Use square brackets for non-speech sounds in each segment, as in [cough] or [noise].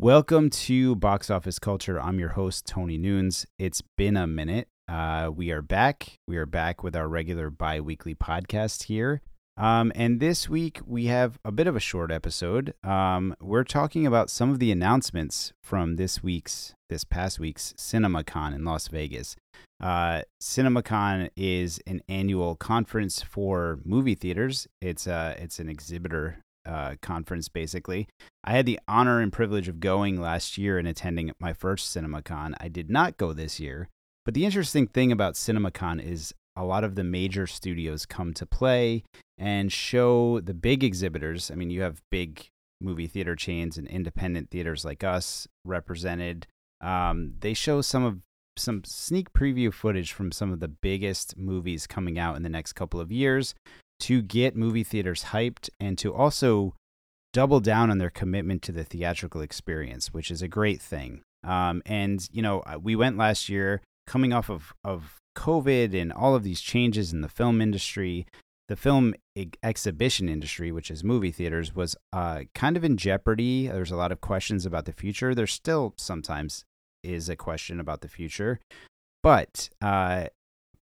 Welcome to Box Office Culture. I'm your host, Tony Nunes. It's been a minute. Uh, we are back. We are back with our regular bi weekly podcast here. Um, and this week we have a bit of a short episode. Um, we're talking about some of the announcements from this week's, this past week's CinemaCon in Las Vegas. Uh, CinemaCon is an annual conference for movie theaters. It's uh, it's an exhibitor uh, conference basically. I had the honor and privilege of going last year and attending my first CinemaCon. I did not go this year, but the interesting thing about CinemaCon is a lot of the major studios come to play and show the big exhibitors. I mean, you have big movie theater chains and independent theaters like us represented. Um, they show some of some sneak preview footage from some of the biggest movies coming out in the next couple of years to get movie theaters hyped and to also double down on their commitment to the theatrical experience, which is a great thing. Um, and you know, we went last year coming off of of COVID and all of these changes in the film industry, the film ex- exhibition industry, which is movie theaters, was uh, kind of in jeopardy. There's a lot of questions about the future. There still sometimes is a question about the future, but uh,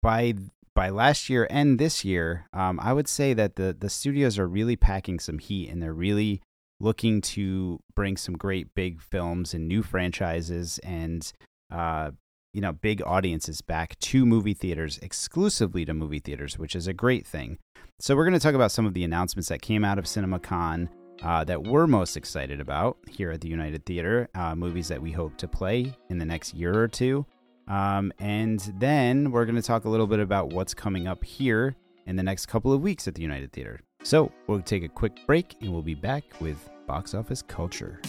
by by last year and this year, um, I would say that the the studios are really packing some heat and they're really looking to bring some great big films and new franchises and uh, you know, big audiences back to movie theaters, exclusively to movie theaters, which is a great thing. So, we're going to talk about some of the announcements that came out of CinemaCon uh, that we're most excited about here at the United Theater, uh, movies that we hope to play in the next year or two. Um, and then we're going to talk a little bit about what's coming up here in the next couple of weeks at the United Theater. So, we'll take a quick break and we'll be back with box office culture.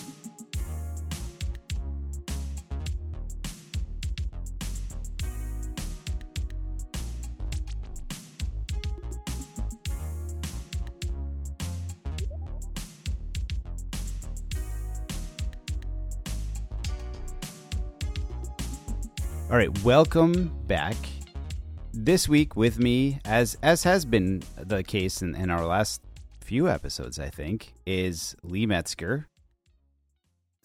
Right, welcome back. This week with me, as as has been the case in, in our last few episodes, I think, is Lee Metzger.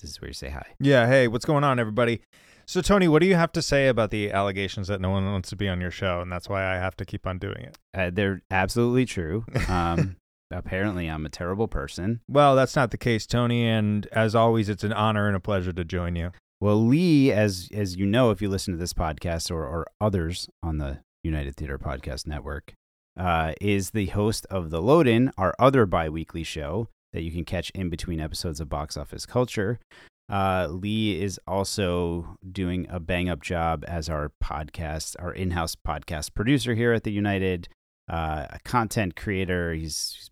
This is where you say hi. Yeah, hey, what's going on, everybody? So, Tony, what do you have to say about the allegations that no one wants to be on your show, and that's why I have to keep on doing it? Uh, they're absolutely true. Um, [laughs] apparently, I'm a terrible person. Well, that's not the case, Tony, and as always, it's an honor and a pleasure to join you. Well, Lee, as as you know, if you listen to this podcast or, or others on the United Theater Podcast Network, uh, is the host of The Load In, our other bi weekly show that you can catch in between episodes of Box Office Culture. Uh, Lee is also doing a bang up job as our podcast, our in house podcast producer here at the United, uh, a content creator. He's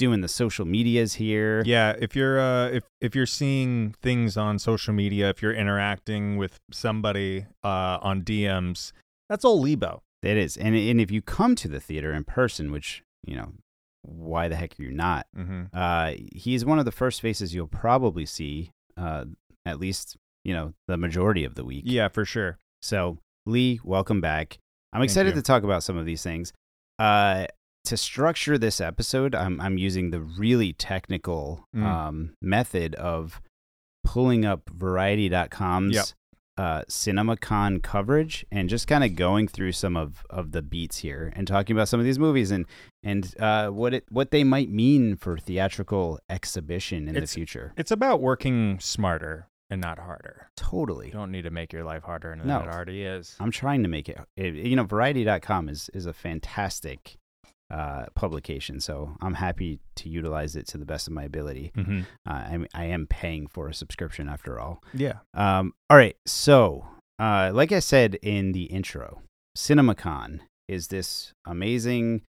doing the social medias here. Yeah, if you're uh, if if you're seeing things on social media, if you're interacting with somebody uh, on DMs, that's all Lebo. It is, and and if you come to the theater in person, which you know, why the heck are you not? Mm-hmm. Uh, he's one of the first faces you'll probably see, uh, at least you know the majority of the week. Yeah, for sure. So Lee, welcome back. I'm Thank excited you. to talk about some of these things. Uh, to structure this episode, I'm I'm using the really technical Mm. um, method of pulling up Variety.com's Yep. uh, CinemaCon coverage and just kind of going through some of, of the beats here and talking about some of these movies and and uh, what it what they might mean for theatrical exhibition in It's- the future. It's about working smarter and not harder. Totally. You don't need to make your life harder than No. it already is. I'm trying to make it, it you know, variety.com is, is a fantastic uh, publication. So I'm happy to utilize it to the best of my ability. Mm-hmm. Uh, I, I am paying for a subscription after all. Yeah. Um, all right. So, uh, like I said in the intro, CinemaCon is this amazing,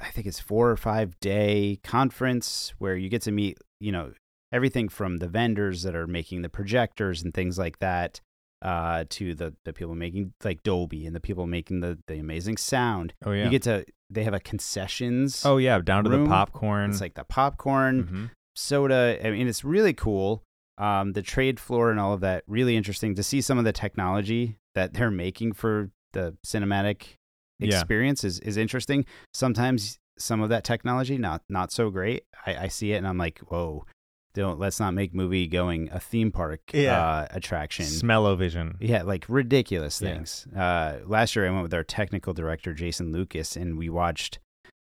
I think it's four or five day conference where you get to meet, you know, everything from the vendors that are making the projectors and things like that uh, to the, the people making like Dolby and the people making the, the amazing sound. Oh yeah. You get to, they have a concessions. oh yeah. Down to room. the popcorn. It's like the popcorn Mhm. soda. I mean, it's really cool. Um, the trade floor and all of that, really interesting to see some of the technology that they're making for the cinematic Yeah. experience is, is interesting. Sometimes some of that technology not not so great. I, I see it and I'm like, whoa, don't let's not make movie going a theme park Yeah. uh, attraction. Smell-o-vision. Yeah, like ridiculous Yeah. things. Uh, last year, I went with our technical director Jason Lucas, and we watched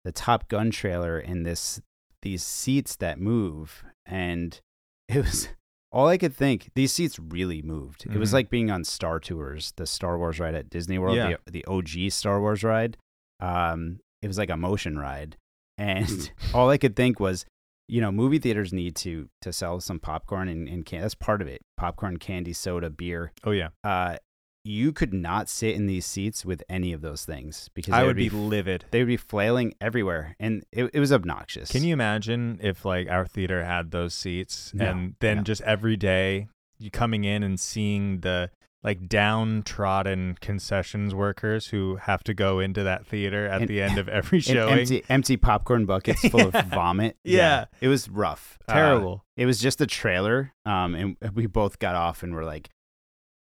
the Top Gun trailer in this these seats that move, and [laughs] it was all I could think. These seats really moved. It was Mhm. like being on Star Tours, the Star Wars ride at Disney World, Yeah. the, the OG Star Wars ride. Um, it was like a motion ride, and [laughs] all I could think was. You know, movie theaters need to to sell some popcorn and, and can- that's part of it. Popcorn, candy, soda, beer Oh yeah. uh, you could not sit in these seats with any of those things because I they would be livid. they would be flailing everywhere, and it, it was obnoxious. Can you imagine if like our theater had those seats No, and then no. just every day you coming in and seeing the like downtrodden concessions workers who have to go into that theater at And- the end [laughs] of every showing. empty empty popcorn buckets full [laughs] Yeah. of vomit? Yeah. it was rough, Uh, Terrible. it was just a trailer, um, and we both got off and were like,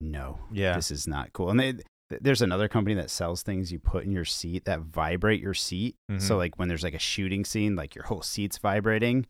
"No, yeah. this is not cool." And they, there's another company that sells things you put in your seat that vibrate your seat. So Mhm. like when there's like a shooting scene, like your whole seat's vibrating.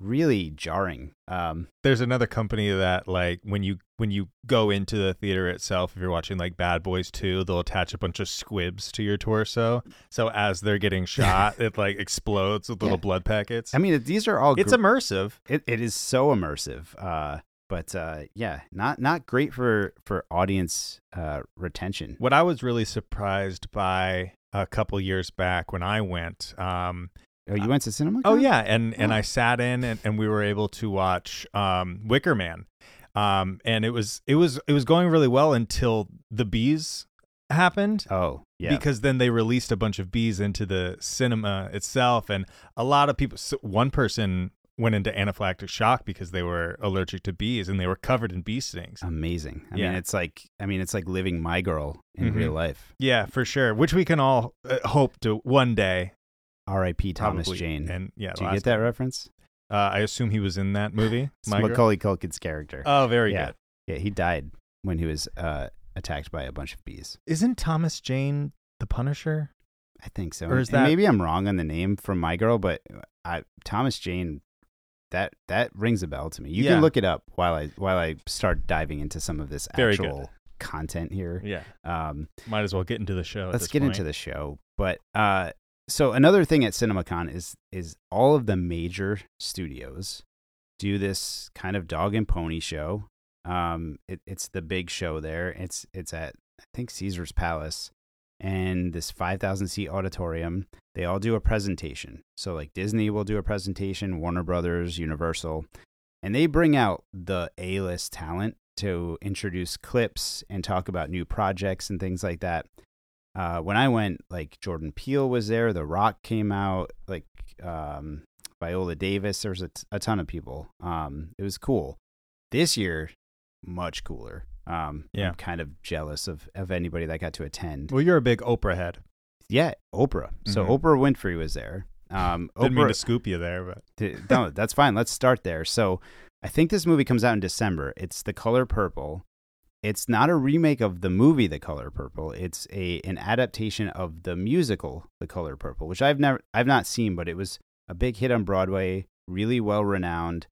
Really jarring. Um, There's another company that like when you when you go into the theater itself, if you're watching like Bad Boys 2, they'll attach a bunch of squibs to your torso. So as they're getting [laughs] shot, it like explodes with little Yeah. blood packets. I mean, these are all it's gr- immersive. it, it is so immersive uh but uh yeah not not great for for audience uh retention What I was really surprised by a couple years back when I went, um, oh you went to cinema oh yeah, and and Oh. I sat in and, and we were able to watch um, Wicker Man, um, and it was it was it was going really well until the bees happened. oh yeah Because then they released a bunch of bees into the cinema itself, and a lot of people. So one person went into anaphylactic shock because they were allergic to bees, and they were covered in bee stings. amazing i Yeah. mean it's like i mean it's like living my girl in Mhm. real life Yeah, for sure. Which we can all uh, hope to one day. Rip thomas Probably. jane And yeah, do you get that reference Uh, I assume he was in that [sighs] movie. it's My macaulay culkin's character Oh, very Yeah. good. yeah he died when he was uh attacked by a bunch of bees Isn't Thomas Jane the Punisher? i think so Or is And that- maybe i'm wrong on the name from my girl but i thomas jane that that rings a bell to me. You Yeah. can look it up while I while I start diving into some of this Very good. actual content here. Yeah. Um, Might as well get into the show. let's get point. into the show. But uh, so another thing at CinemaCon is is all of the major studios do this kind of dog and pony show. Um, it, it's the big show there. It's it's at I think Caesar's Palace, and this five thousand seat auditorium. They all do a presentation. So like Disney will do a presentation, Warner Brothers, Universal, and they bring out the A list talent to introduce clips and talk about new projects and things like that. Uh, when I went, like Jordan Peele was there, The Rock came out, like um, Viola Davis. There was a, t- a ton of people. Um, it was cool. This year, much cooler. Um, Yeah. I'm kind of jealous of, of anybody that got to attend. Well, you're a big Oprah head. Yeah, Oprah. So Mhm. Oprah Winfrey was there. Um, [laughs] Didn't mean to scoop you there, but no, that's fine. Let's start there. So, I think this movie comes out in December. It's The Color Purple. It's not a remake of the movie The Color Purple. It's a an adaptation of the musical The Color Purple, which I've never I've not seen, but it was a big hit on Broadway, really well renowned.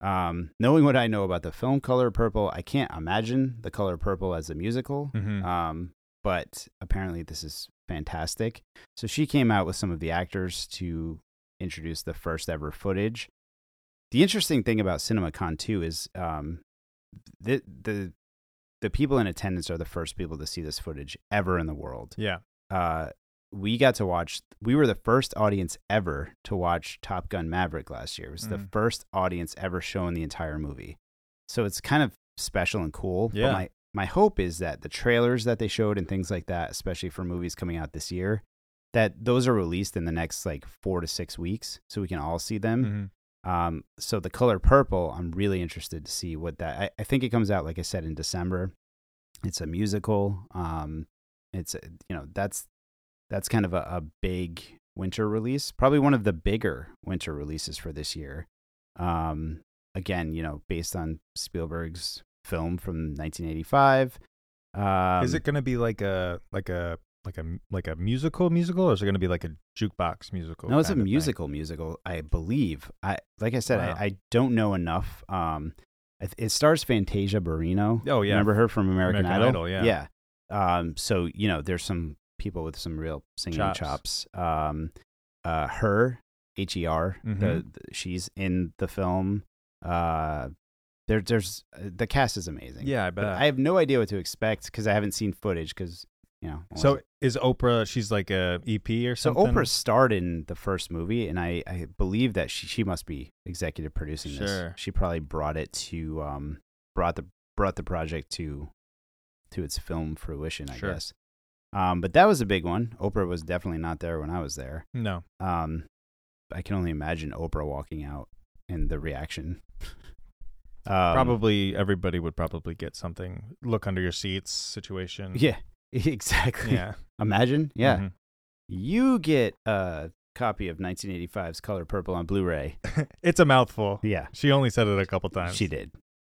Um, knowing what I know about the film Color Purple, I can't imagine The Color Purple as a musical. Mhm. Um, but apparently this is fantastic. So she came out with some of the actors to introduce the first ever footage. The interesting thing about CinemaCon too is um, the the the people in attendance are the first people to see this footage ever in the world. yeah. Uh, we got to watch. We were the first audience ever to watch Top Gun Maverick last year. It was the Mm. first audience ever shown the entire movie. So it's kind of special and cool. Yeah. But my my hope is that the trailers that they showed and things like that, especially for movies coming out this year, that those are released in the next like four to six weeks, so we can all see them. Mhm. Um, so the color purple, I'm really interested to see what that. I, I think it comes out, like I said, in December. It's a musical. Um, it's a- you know that's that's kind of a, a big winter release, probably one of the bigger winter releases for this year. Um, again, you know, based on Spielberg's film from 1985. Um, Is it going to be like a like a like a like a musical musical, or is it going to be like a jukebox musical? No, it's a of thing? musical musical, I believe. I like I said, Wow. I, I don't know enough. Um, it, it stars Fantasia Barrino. Oh, yeah. remember her from American, American Idol? Idol, yeah. yeah. Um, so you know, there's some people with some real singing chops. Chops. Um, uh, her H E R. The, Mhm. the she's in the film. Uh, there, there's the cast is amazing. Yeah, I but. I have no idea what to expect because I haven't seen footage. Because you know, so is Oprah? She's like a EP or something. so. Oprah starred in the first movie, and I, I believe that she, she must be executive producing Sure. this. She probably brought it to um brought the brought the project to to its film fruition, I Sure. guess. Um, but that was a big one. Oprah was definitely not there when I was there. No, Um, I can only imagine Oprah walking out and the reaction. Um, probably everybody would probably get something. Look under your seats situation. Yeah, [laughs] exactly. yeah, Imagine, yeah. Mhm. You get a copy of 1985's Color Purple on Blu-ray. [laughs] it's a mouthful. Yeah. She only said it a couple times. She did.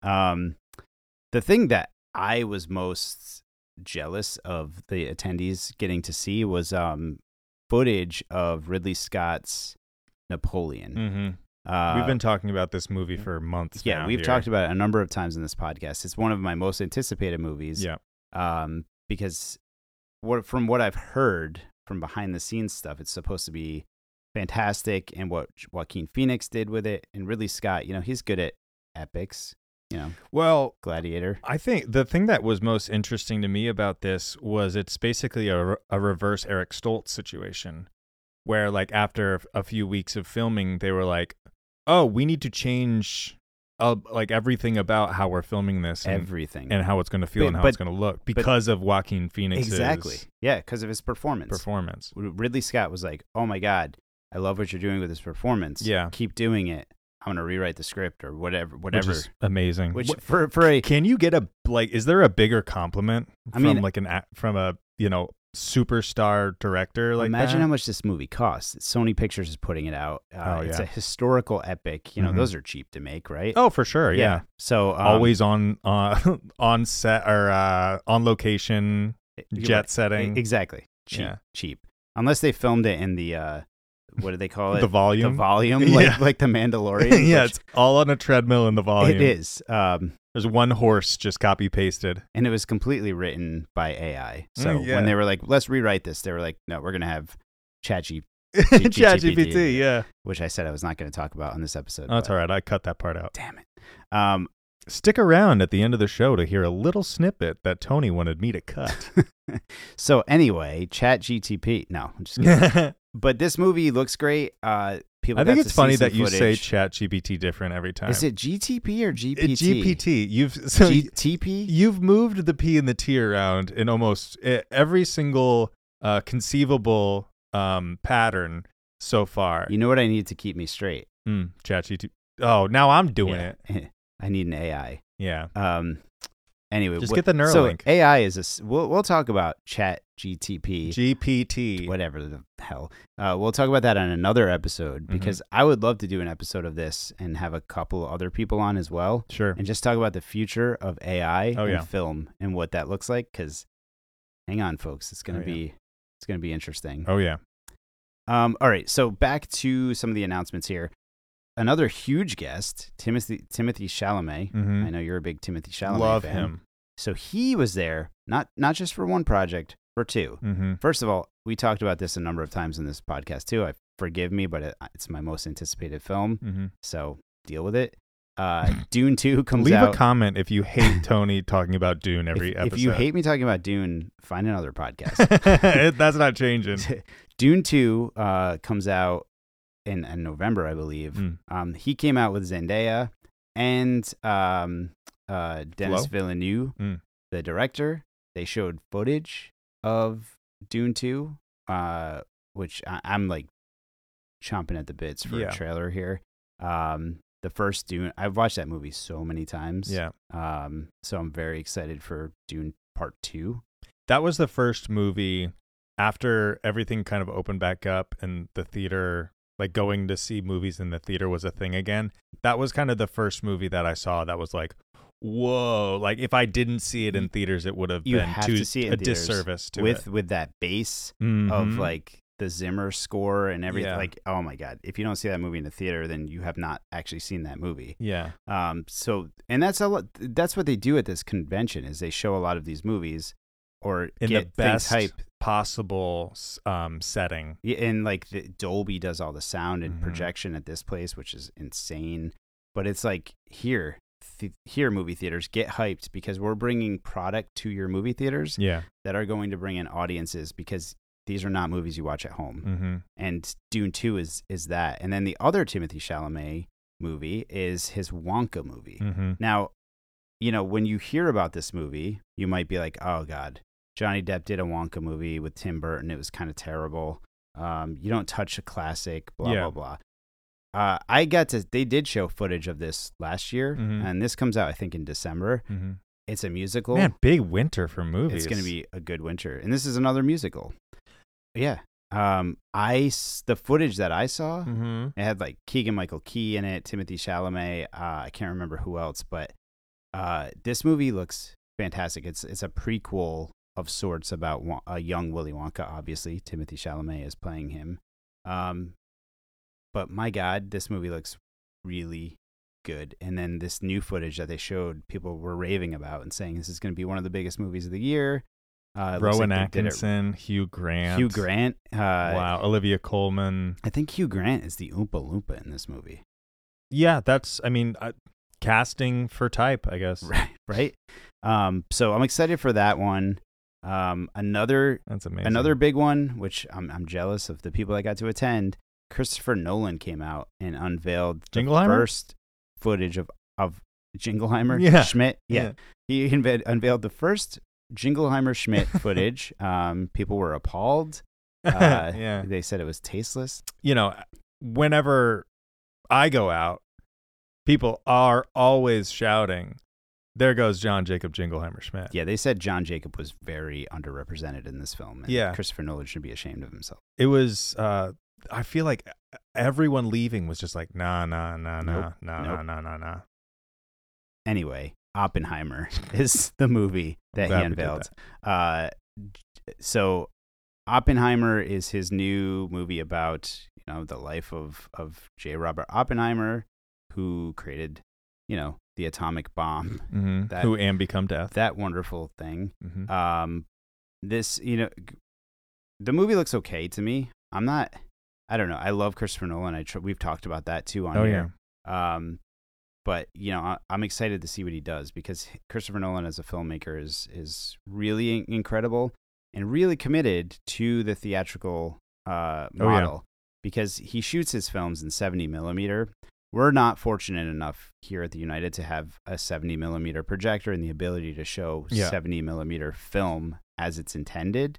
Um, the thing that I was most jealous of the attendees getting to see was um, footage of Ridley Scott's Napoleon. hmm Uh, We've been talking about this movie for months. yeah, we've here. talked about it a number of times in this podcast. It's one of my most anticipated movies. Yeah, Um, because what from what I've heard from behind the scenes stuff, it's supposed to be fantastic. And what Joaquin Phoenix did with it, and Ridley Scott, you know, he's good at epics. You know, well, Gladiator. I think the thing that was most interesting to me about this was it's basically a, a reverse Eric Stoltz situation where like after a few weeks of filming they were like, "Oh, we need to change uh, like everything about how we're filming this and, Everything. and how it's going to feel But- and how but- it's going to look because of Joaquin Phoenix. exactly. Yeah, because of his performance. performance." Ridley Scott was like, "Oh my god, I love what you're doing with this performance. Yeah. keep doing it. I'm gonna rewrite the script or whatever, Which whatever." is amazing. Which, What- for for a can you get a like is there a bigger compliment I from mean- like an act from a, you know, superstar director like imagine that? how much this movie costs. Sony Pictures is putting it out. Uh, Oh, It's a historical epic. You know, Mhm. those are cheap to make, right? Oh, for sure. yeah. So um, always on uh, [laughs] on set or uh, on location jet right. setting exactly cheap, Yeah. cheap. Unless they filmed it in the uh, what do they call it? the volume The volume, [laughs] like Yeah. like the Mandalorian. [laughs] yeah it's all on a treadmill in the volume it is. Um, there's one horse just copy pasted and it was completely written by AI. So Mm, yeah. when they were like, "Let's rewrite this," they were like, "No, we're gonna have ChatGPT," chat GPT. [laughs] gpt yeah which I said I was not going to talk about on this episode. oh, that's all right i cut that part out Damn it. Um, stick around at the end of the show to hear a little snippet that tony wanted me to cut [laughs] so anyway, Chat GTP. No, I'm just kidding. [laughs] but this movie looks great. Uh, people. i think it's funny that you say chat gpt different every time Is it GTP or GPT? gpt you've so GTP. you've moved the p and the t around in almost every single uh, conceivable um, pattern so far You know what I need to keep me straight? Mm, ChatGPT. Oh, now I'm doing Yeah. it. [laughs] I need an AI. Yeah. Um. Anyway, Just what- get the Neuralink. So AI is a. We'll we'll talk about Chat GTP. GPT. whatever the hell. Uh, we'll talk about that on another episode Mhm. because I would love to do an episode of this and have a couple other people on as well Sure. and just talk about the future of AI Oh, in yeah. film and what that looks like. Because, hang on, folks, it's gonna Oh, yeah. be it's gonna be interesting. Oh yeah. Um, all right, so back to some of the announcements here. Another huge guest, Timothy Timothy Chalamet. Mhm. I know you're a big Timothy Chalamet Love fan. him. So he was there, not not just for one project, for two. Mm-hmm. First of all, we talked about this a number of times in this podcast too. I forgive me, but it, it's my most anticipated film, Mm-hmm. so deal with it. Uh, Dune Two [laughs] comes Leave out. a comment if you hate [laughs] Tony talking about Dune every if, episode. if you hate me talking about Dune, find another [laughs] podcast. That's not changing. Dune Two uh, comes out in, in November, I believe. Mm. Um, he came out with Zendaya and um, uh, Denis? Villeneuve, Mm. the director. They showed footage of Dune Two, uh, which I, I'm like chomping at the bits for Yeah. a trailer here. Um, the first Dune, I've watched that movie so many times. Yeah. Um, so I'm very excited for Dune Part Two. That was the first movie after everything kind of opened back up and the theater like going to see movies in the theater was a thing again. That was kind of the first movie that I saw that was like, whoa! Like if I didn't see it in theaters, it would have You been have too, to see it a disservice to with it. with that base of Mhm. like the Zimmer score and everything. Yeah. Like, oh my god! If you don't see that movie in the theater, then you have not actually seen that movie. yeah, Um, so and that's a lot. That's what they do at this convention is they show a lot of these movies or in get the best hype. Possible um, setting. Yeah, and like the, Dolby does all the sound and Mhm. projection at this place, which is insane. But it's like here, th- here movie theaters get hyped because we're bringing product to your movie theaters Yeah. that are going to bring in audiences because these are not movies you watch at home. Mm-hmm. And Dune Two is is that. And then the other Timothy Chalamet movie is his Wonka movie. Mm-hmm. Now, you know, when you hear about this movie, you might be like, "Oh God, Johnny Depp did a Wonka movie with Tim Burton. It was kind of terrible. Um, you don't touch a classic." Blah Yeah. blah blah. Uh, I got to. They did show footage of this last year, Mhm. and this comes out, I think, in December. Mm-hmm. It's a musical. Man, big winter for movies. it's going to be a good winter, and this is another musical. Yeah. Um, I the footage that I saw, Mm-hmm. it had like Keegan Michael Key in it, Timothy Chalamet. Uh, I can't remember who else, but uh, this movie looks fantastic. It's it's a prequel of sorts about a young Willy Wonka. Obviously, Timothy Chalamet is playing him. Um, but my God, this movie looks really good. And then this new footage that they showed, people were raving about and saying this is going to be one of the biggest movies of the year. Uh, Rowan like they did it- Atkinson, Hugh Grant. Hugh Grant. Uh, wow, Olivia Colman. I think Hugh Grant is the Oompa Loompa in this movie. Yeah, that's. I mean, uh, casting for type, I guess. [laughs] Right. Right. Um, so I'm excited for that one. Um, another That's amazing. another big one, which I'm I'm jealous of the people that got to attend. Christopher Nolan came out and unveiled the first footage of of Jingleheimer [laughs] Yeah. Schmidt. Yeah, he unve- unveiled the first Jingleheimer Schmidt [laughs] footage. um, people were appalled. [laughs] Uh, yeah. They said it was tasteless. You know, whenever I go out, people are always shouting, "There goes John Jacob Jingleheimer Schmidt." Yeah, they said John Jacob was very underrepresented in this film. And Yeah. Christopher Nolan should be ashamed of himself. It was. Uh, I feel like everyone leaving was just like, "Nah, nah, nah, nah, Nope. nah, Nope. nah, nah, nah, nah." Anyway, Oppenheimer [laughs] is the movie that he Glad we did unveiled. Uh, so Oppenheimer is his new movie about you know the life of of J. Robert Oppenheimer, who created you know the atomic bomb, Mm-hmm. That- Who and become death. that wonderful thing. Mm-hmm. Um, this you know, the movie looks okay to me. I'm not. I don't know. I love Christopher Nolan. I tr- we've talked about that too on oh here. yeah. Um, but you know, I, I'm excited to see what he does because Christopher Nolan as a filmmaker is is really in- incredible and really committed to the theatrical uh, Oh, yeah. model because he shoots his films in 70 millimeter. We're not fortunate enough here at the United to have a 70 millimeter projector and the ability to show Yeah. 70 millimeter film as it's intended.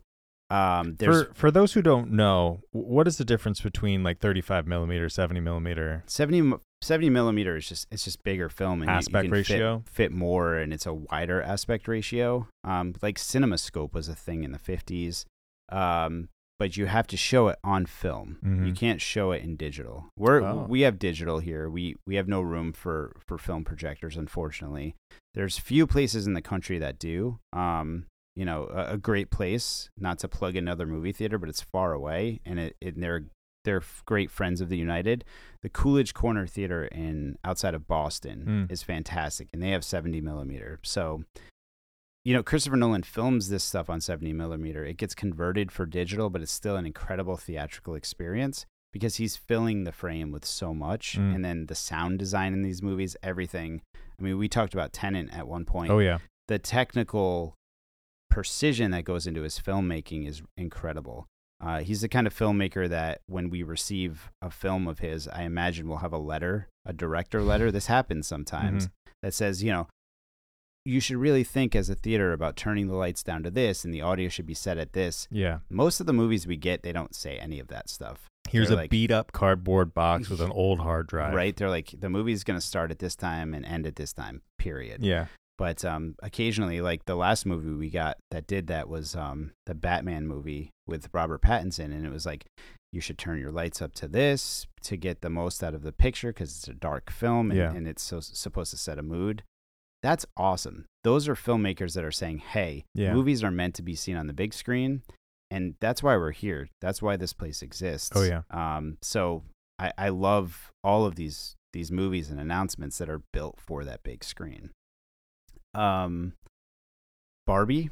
Um, For for those who don't know, what is the difference between like 35 millimeter, 70 millimeter? 70, m- 70 millimeter is just it's just bigger film and you- you Aspect can fit- ratio? fit, more and it's a wider aspect ratio um like cinemascope was a thing in the 50s um but you have to show it on film. You Mhm. can't show it in digital. We're Oh. we have digital here. We we have no room for for film projectors unfortunately. There's few places in the country that do. Um you know a, a great place not to plug another movie theater but it's far away and it, it they're they're great friends of the united. The coolidge corner theater in outside of boston Mm. is fantastic and they have 70 millimeter. So you know christopher nolan films this stuff on 70 millimeter it gets converted for digital but it's still an incredible theatrical experience because he's filling the frame with so much Mm. and then the sound design in these movies everything i mean we talked about Tenet at one point Oh yeah. the technical precision that goes into his filmmaking is incredible. Uh, he's the kind of filmmaker that when we receive a film of his, I imagine we'll have a letter, a director letter. [laughs] This happens sometimes Mhm. that says, you know, you should really think as a theater about turning the lights down to this and the audio should be set at this. Yeah. Most of the movies we get, they don't say any of that stuff. Here's They're a like- beat up cardboard box [laughs] with an old hard drive. Right? They're like, the movie's going to start at this time and end at this time, period. Yeah. but um, occasionally, like the last movie we got that did that was um, the Batman movie with Robert Pattinson, and it was like you should turn your lights up to this to get the most out of the picture because it's a dark film and, Yeah. and it's so, supposed to set a mood. That's awesome. Those are filmmakers that are saying, "Hey, Yeah. movies are meant to be seen on the big screen." And that's why we're here. That's why this place exists. Oh, yeah. Um, so I, I love all of these these movies and announcements that are built for that big screen. Um, Barbie,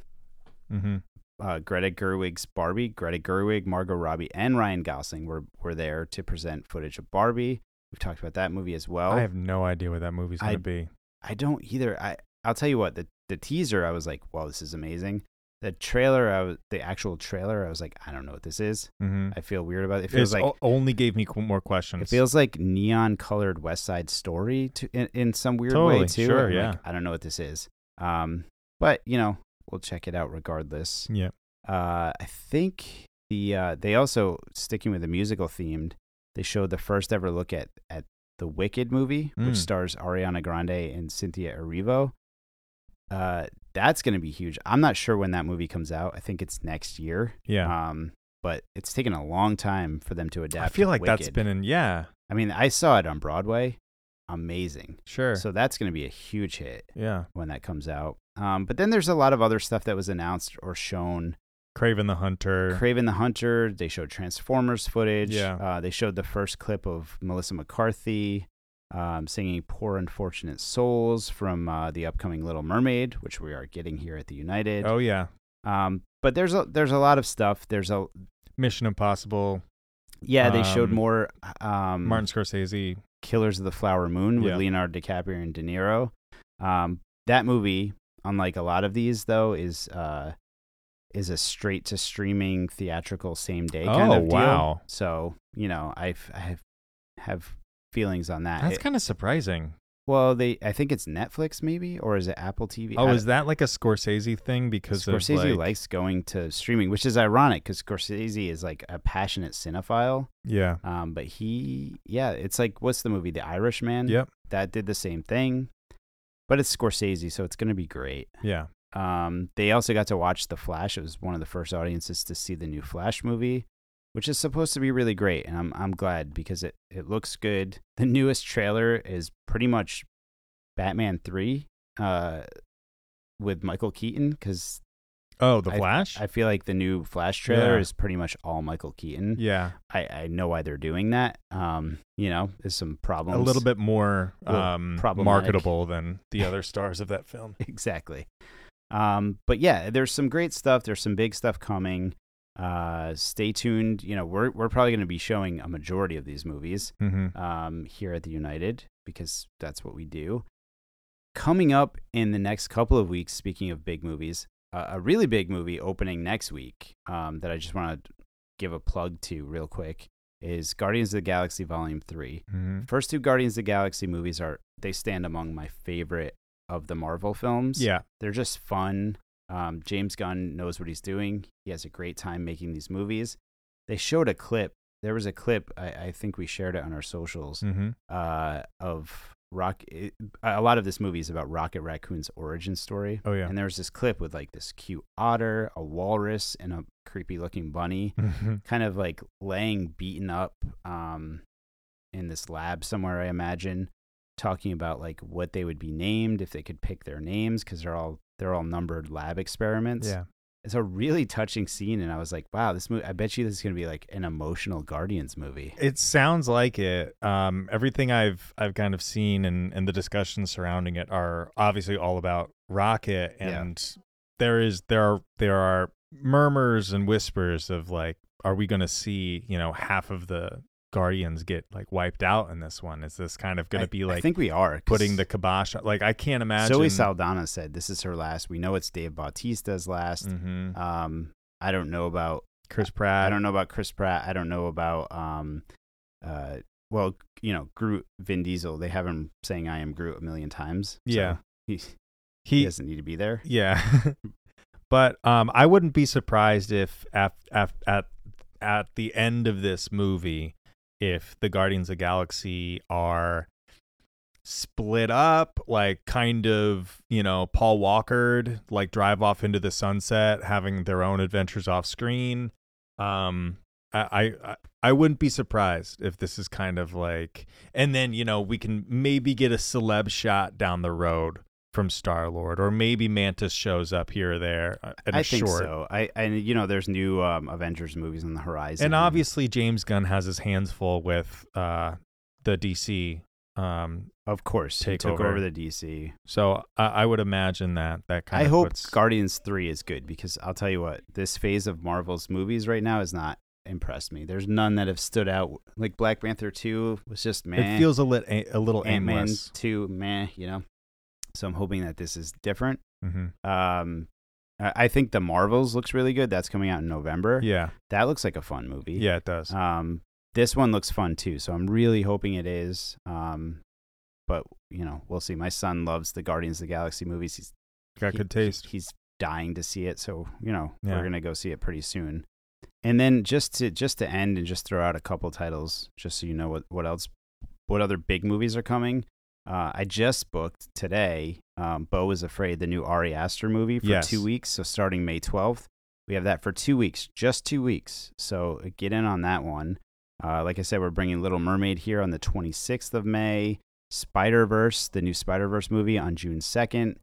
Mm-hmm. uh, Greta Gerwig's Barbie, Greta Gerwig, Margot Robbie, and Ryan Gosling were were there to present footage of Barbie. We've talked about that movie as well. I have no idea what that movie's gonna be. I don't either. I I'll tell you what the the teaser I was like, wow, this is amazing. The trailer, I was the actual trailer, I was like, I don't know what this is. Mm-hmm. I feel weird about it. It feels like only gave me qu- more questions. it feels like neon colored West Side Story to in, in some weird Totally, way too. sure, I'm yeah. like, I don't know what this is. Um, but you know, we'll check it out regardless. yeah. Uh, I think the uh, they also sticking with the musical themed. They showed the first ever look at at the Wicked movie, Mm. which stars Ariana Grande and Cynthia Erivo. Uh, that's going to be huge. I'm not sure when that movie comes out. I think it's next year. Yeah. Um, but it's taken a long time for them to adapt. I feel like that's been in. Yeah. I mean, I saw it on Broadway. Amazing. Sure. So that's going to be a huge hit yeah. when that comes out. Um, but then there's a lot of other stuff that was announced or shown. Kraven the Hunter. Kraven the Hunter. They showed Transformers footage. Yeah. Uh, they showed the first clip of Melissa McCarthy um, singing "Poor Unfortunate Souls" from uh, the upcoming Little Mermaid, which we are getting here at the United. oh yeah. Um, but there's a there's a lot of stuff. There's a Mission Impossible. yeah. They showed Um, more um, Martin Scorsese. Killers of the Flower Moon with Yeah. Leonardo DiCaprio and De Niro. Um, that movie, unlike a lot of these, though, is uh, is a straight to streaming theatrical same day kind Oh, of deal. wow. So you know, I've, I have have feelings on that. That's kind of surprising. well, they I think it's Netflix maybe, or is it Apple TV? Oh, I- is that like a Scorsese thing? Because Scorsese like, likes going to streaming, which is ironic because Scorsese is like a passionate cinephile. Yeah. Um, but he, yeah, it's like what's the movie, The Irishman? Yep. that did the same thing, but it's Scorsese, so it's gonna be great. Yeah. Um, they also got to watch The Flash. It was one of the first audiences to see the new Flash movie, which is supposed to be really great, and I'm I'm glad because it it looks good. [laughs] The newest trailer is pretty much Batman three, uh, with Michael Keaton because Oh, the I- Flash. I feel like the new Flash trailer Yeah. is pretty much all Michael Keaton. yeah. I, I know why they're doing that. Um, you know, there's some problems. A little bit more um, marketable than the other [laughs] stars of that film. exactly. Um, but yeah, there's some great stuff. There's some big stuff coming. Uh, stay tuned. You know, we're we're probably going to be showing a majority of these movies Mm-hmm. um, here at the United because that's what we do. Coming up in the next couple of weeks, speaking of big movies, uh, a really big movie opening next week um, that I just want to give a plug to real quick is Guardians of the Galaxy Volume Three. Mm-hmm. First two Guardians of the Galaxy movies are they stand among my favorite of the Marvel films. Yeah. They're just fun. Um, James Gunn knows what he's doing. He has a great time making these movies. They showed a clip. There was a clip. I, I think we shared it on our socials Mm-hmm. uh, of Rock. It, a lot of this movie is about Rocket Raccoon's origin story. Oh yeah. And there was this clip with like this cute otter, a walrus, and a creepy looking bunny [laughs] Mm-hmm. kind of like laying beaten up um, in this lab somewhere, I imagine, talking about like what they would be named if they could pick their names because they're all they're all numbered lab experiments. yeah. It's a really touching scene, and I was like, wow, this movie. I bet you this is gonna be like an emotional Guardians movie. It sounds like it. Um, everything I've I've kind of seen and and the discussions surrounding it are obviously all about Rocket, Yeah. and there is there are there are murmurs and whispers of like, are we going to see you know half of the Guardians get like wiped out in this one? Is this kind of going to be like I think we are putting the kibosh? Like I can't imagine. Zoe Saldana said this is her last. We know it's Dave Bautista's last. Mhm. Um, I don't know about Chris Pratt. I don't know about Chris Pratt. I don't know about um, uh, well, you know, Groot, Vin Diesel. They have him saying "I am Groot" a million times. so Yeah. he, he He doesn't need to be there. Yeah. [laughs] but um, I wouldn't be surprised if at, at at at the end of this movie, if the Guardians of Galaxy are split up, like kind of you know Paul Walkered, like drive off into the sunset, having their own adventures off screen. Um, I, I I wouldn't be surprised if this is kind of like, and then you know we can maybe get a celeb shot down the road from Star Lord, or maybe Mantis shows up here or there uh, in think short. so. I and you know, there's new um, Avengers movies on the horizon, And obviously, James Gunn has his hands full with uh, the DC. Um, of course, he took over. the DC. so I, I would imagine that that kind I of hope puts, Guardians Three is good because I'll tell you what, this phase of Marvel's movies right now has not impressed me. There's none that have stood out. Like Black Panther Two was just man. it feels a lit a, a little Ant Man aimless. Two meh. You know, so I'm hoping that this is different. hmm Um, I I think the Marvels looks really good. That's coming out in November. Yeah, That looks like a fun movie. yeah, it does. Um, this one looks fun too, so I'm really hoping it is. Um, but you know, we'll see. My son loves the Guardians of the Galaxy movies. He's Got he- good taste. he- he's dying to see it, so you know, Yeah. we're gonna go see it pretty soon. And then just to just to end and just throw out a couple titles, just so you know what what else, what other big movies are coming. Uh, I just booked today. Um, Beau is Afraid, the new Ari Aster movie for Yes. two weeks. So starting May 12th, we have that for two weeks, just two weeks. So uh, get in on that one. Uh, like I said, we're bringing Little Mermaid here on the 26th of May. Spider Verse, the new Spider Verse movie on June 2nd.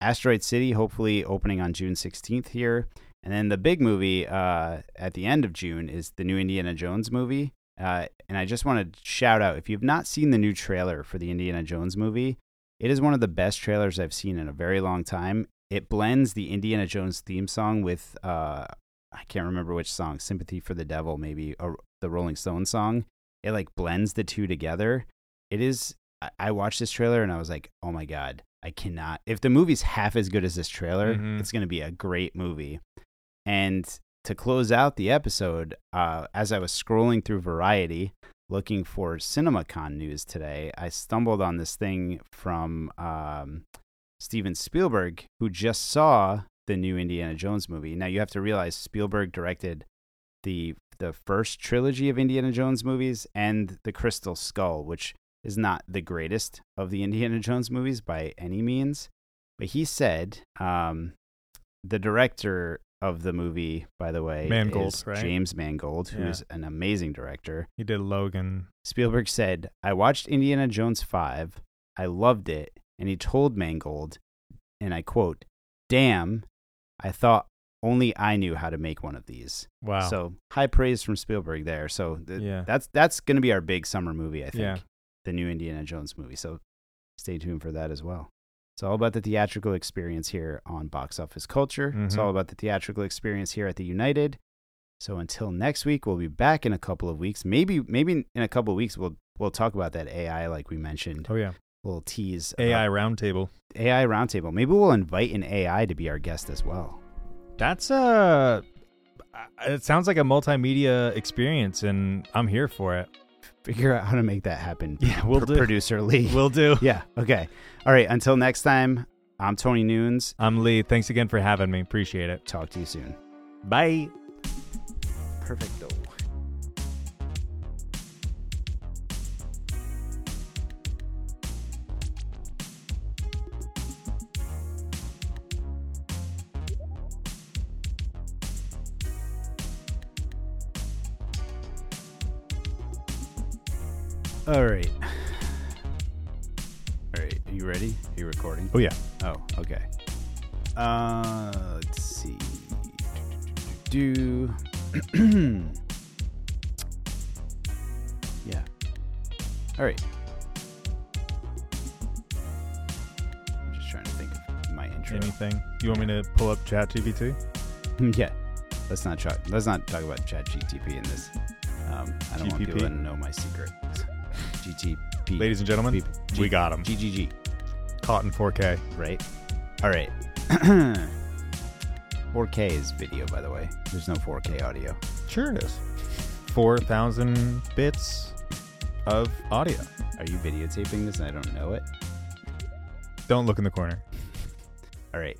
Asteroid City, hopefully opening on June 16th here. And then the big movie uh, at the end of June is the new Indiana Jones movie. Uh, and I just want to shout out if you've not seen the new trailer for the Indiana Jones movie, it is one of the best trailers I've seen in a very long time. It blends the Indiana Jones theme song with, uh, I can't remember which song, Sympathy for the Devil, maybe, or the Rolling Stones song. It like blends the two together. It is, I- watched this trailer and I was like, oh my God, I cannot. If the movie's half as good as this trailer, Mhm. it's going to be a great movie. And to close out the episode, uh, as I was scrolling through Variety looking for CinemaCon news today, I stumbled on this thing from um, Steven Spielberg, who just saw the new Indiana Jones movie. Now you have to realize Spielberg directed the the first trilogy of Indiana Jones movies and the Crystal Skull, which is not the greatest of the Indiana Jones movies by any means. But he said um, the director of the movie, by the way, Mangold, is right? James Mangold, Yeah. who's an amazing director. He did Logan. Spielberg said, I watched Indiana Jones 5. I loved it. And he told Mangold, and I quote, Damn, I thought only I knew how to make one of these. Wow. So high praise from Spielberg there. So th- Yeah. that's that's going to be our big summer movie, I think. Yeah. The new Indiana Jones movie. So stay tuned for that as well. It's all about the theatrical experience here on Box Office Culture. It's Mhm. all about the theatrical experience here at the United. So until next week, we'll be back in a couple of weeks. Maybe maybe in a couple of weeks we'll we'll talk about that AI like we mentioned. oh yeah. little tease AI roundtable. AI roundtable. Maybe we'll invite an AI to be our guest as well. That's uh It sounds like a multimedia experience, and I'm here for it. Figure out how to make that happen. [laughs] Yeah, we'll Pro- do. Producer Lee. [laughs] We'll do. yeah. Okay. All right. Until next time, I'm Tony Nunes. I'm Lee. Thanks again for having me. Appreciate it. Talk to you soon. Bye. Perfecto. All right. All right. Are you ready? Are you recording? Oh yeah. Oh, okay. Uh, let's see. Do [clears throat] yeah. All right. I'm just trying to think of my intro. Anything? You want me to pull up ChatGPT? [laughs] yeah. Let's not try. Let's not talk about Chat GTP in this. Um, I don't want people to know my secret. GTP. Ladies and gentlemen. G- we got him. GGG. Caught in 4K. right? All right. [clears throat] 4K is video, by the way. There's no 4K audio. Sure it is. 4,000 bits of audio. Are you videotaping this I don't know it? Don't look in the corner. All right.